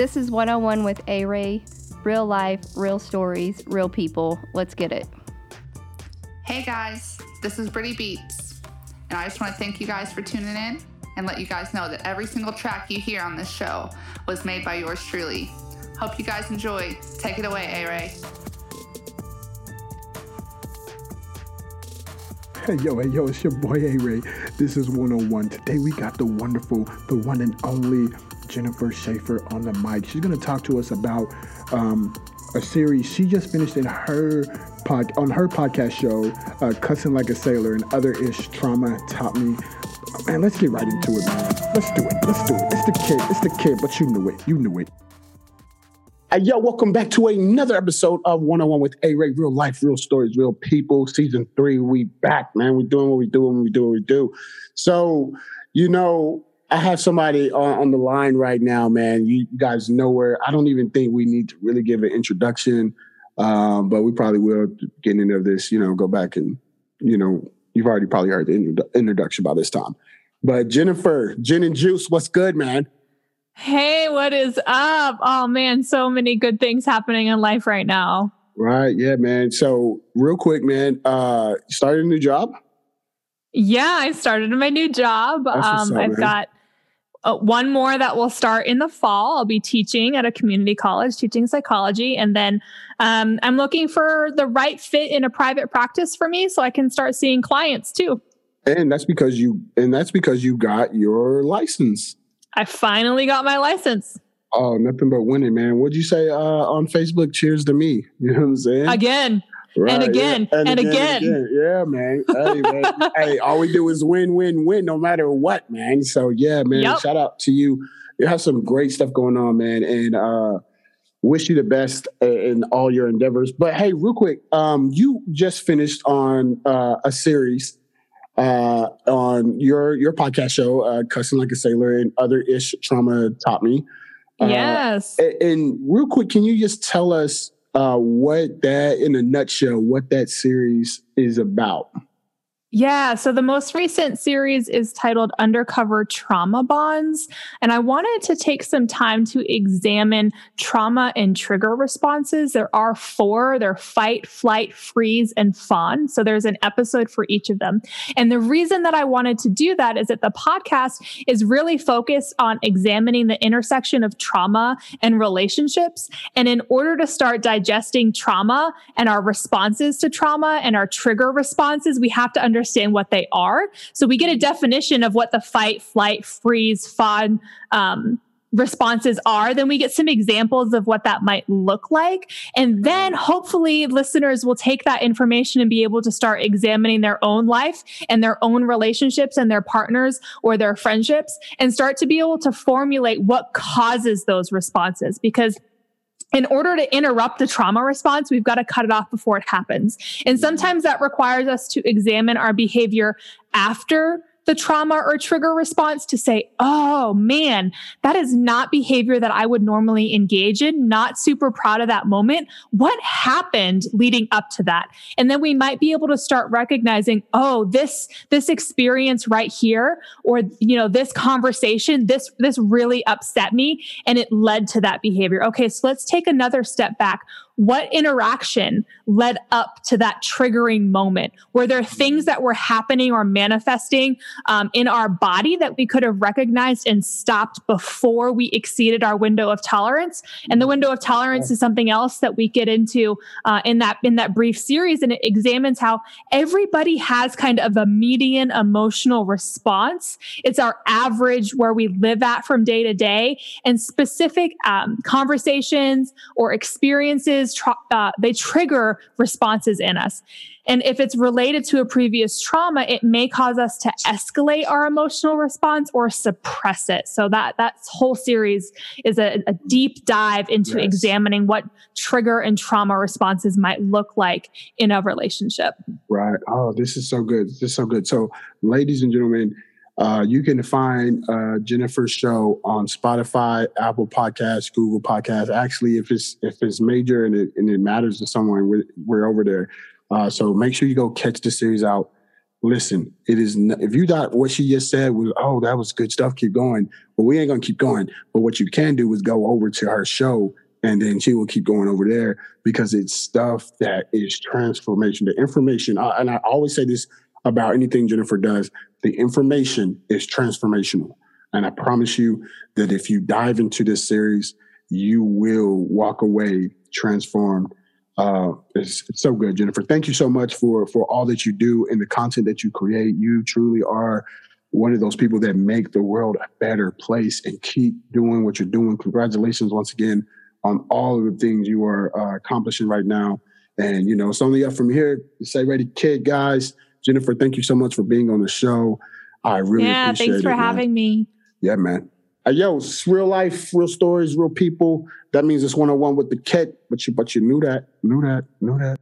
This is 101 with A Ray. Real life, real stories, real people. Let's get it. Hey guys, this is Brittany Beats, and I just want to thank you guys for tuning in and let you guys know that every single track you hear on this show was made by yours truly. Hope you guys enjoy. Take it away, A Ray. Hey yo, hey yo, it's your boy A Ray. This is 101. Today we got the wonderful, the one and only Jennifer Schaefer on the mic. She's gonna talk to us about um, a series she just finished in her pod on her podcast show, uh, "Cussing Like a Sailor" and other ish trauma taught me. Man, let's get right into it, man. Let's do it. Let's do it. It's the kid. It's the kid, but you knew it. You knew it. Hey, yo, welcome back to another episode of 101 with A Ray, real life, real stories, real people. Season three, we back, man. We doing what we do and we do what we do. So, you know, I have somebody on, on the line right now, man. You guys know where I don't even think we need to really give an introduction, um, but we probably will get into this, you know, go back and, you know, you've already probably heard the introdu- introduction by this time. But Jennifer, Gin and Juice, what's good, man? Hey, what is up? Oh man, so many good things happening in life right now. Right. Yeah, man. So real quick, man, uh, started a new job? Yeah, I started my new job. Um, up, I've man. got uh, one more that will start in the fall. I'll be teaching at a community college, teaching psychology. And then um, I'm looking for the right fit in a private practice for me so I can start seeing clients too. And that's because you and that's because you got your license. I finally got my license. Oh, nothing but winning, man. What'd you say uh, on Facebook? Cheers to me. You know what I'm saying? Again. Right, and, again, yeah. and, and again, again, Yeah, man. Hey, man. hey, all we do is win, win, win, no matter what, man. So yeah, man. Yep. Shout out to you. You have some great stuff going on, man, and uh, wish you the best in all your endeavors. But hey, real quick, um, you just finished on uh, a series uh, on your your podcast show, uh, "Cussing Like a Sailor" and other ish trauma taught me. Uh, yes. And, and, real quick, can you just tell us uh, what that, in a nutshell, what that series is about? Yeah. So the most recent series is titled Undercover Trauma Bonds. And I wanted to take some time to examine trauma and trigger responses. There are four they're fight, flight, freeze, and fawn. So there's an episode for each of them. And the reason that I wanted to do that is that the podcast is really focused on examining the intersection of trauma and relationships. And in order to start digesting trauma and our responses to trauma and our trigger responses, we have to understand understand what they are. So we get a definition of what the fight, flight, freeze, fawn, um, responses are, then we get some examples of what that might look like. And then hopefully listeners will take that information and be able to start examining their own life and their own relationships and their partners or their friendships and start to be able to formulate what causes those responses because in order to interrupt the trauma response, we've got to cut it off before it happens. And mm-hmm. sometimes that requires us to examine our behavior after the trauma or trigger response to say, oh man, that is not behavior that I would normally engage in. Not super proud of that moment. What happened leading up to that? And then we might be able to start recognizing, oh, this, this experience right here, or, you know, this conversation, this, this really upset me and it led to that behavior. Okay. So let's take another step back what interaction led up to that triggering moment? Were there things that were happening or manifesting um, in our body that we could have recognized and stopped before we exceeded our window of tolerance? And the window of tolerance is something else that we get into uh, in that in that brief series, and it examines how everybody has kind of a median emotional response. It's our average where we live at from day to day, and specific um, conversations or experiences uh, they trigger responses in us. And if it's related to a previous trauma, it may cause us to escalate our emotional response or suppress it. So that that whole series is a, a deep dive into yes. examining what trigger and trauma responses might look like in a relationship. Right. Oh, this is so good. This is so good. So, ladies and gentlemen, uh, you can find uh, Jennifer's show on Spotify, Apple Podcasts, Google Podcasts. Actually, if it's if it's major and it, and it matters to someone, we're, we're over there. Uh, so make sure you go catch the series out. listen, it is if you thought what she just said was, oh, that was good stuff, keep going. But we ain't gonna keep going. But what you can do is go over to her show and then she will keep going over there because it's stuff that is transformation. The information, and I always say this about anything Jennifer does, the information is transformational. And I promise you that if you dive into this series, you will walk away transformed. Uh, it's, it's so good, Jennifer. Thank you so much for for all that you do and the content that you create. You truly are one of those people that make the world a better place and keep doing what you're doing. Congratulations once again on all of the things you are uh, accomplishing right now. And you know, it's only up from here. Say ready, kid, guys. Jennifer, thank you so much for being on the show. I really appreciate it. yeah, thanks for it, man. having me. Yeah, man. Uh, yo, it's real life, real stories, real people. That means it's one on one with the kid. But you, but you knew that, knew that, knew that.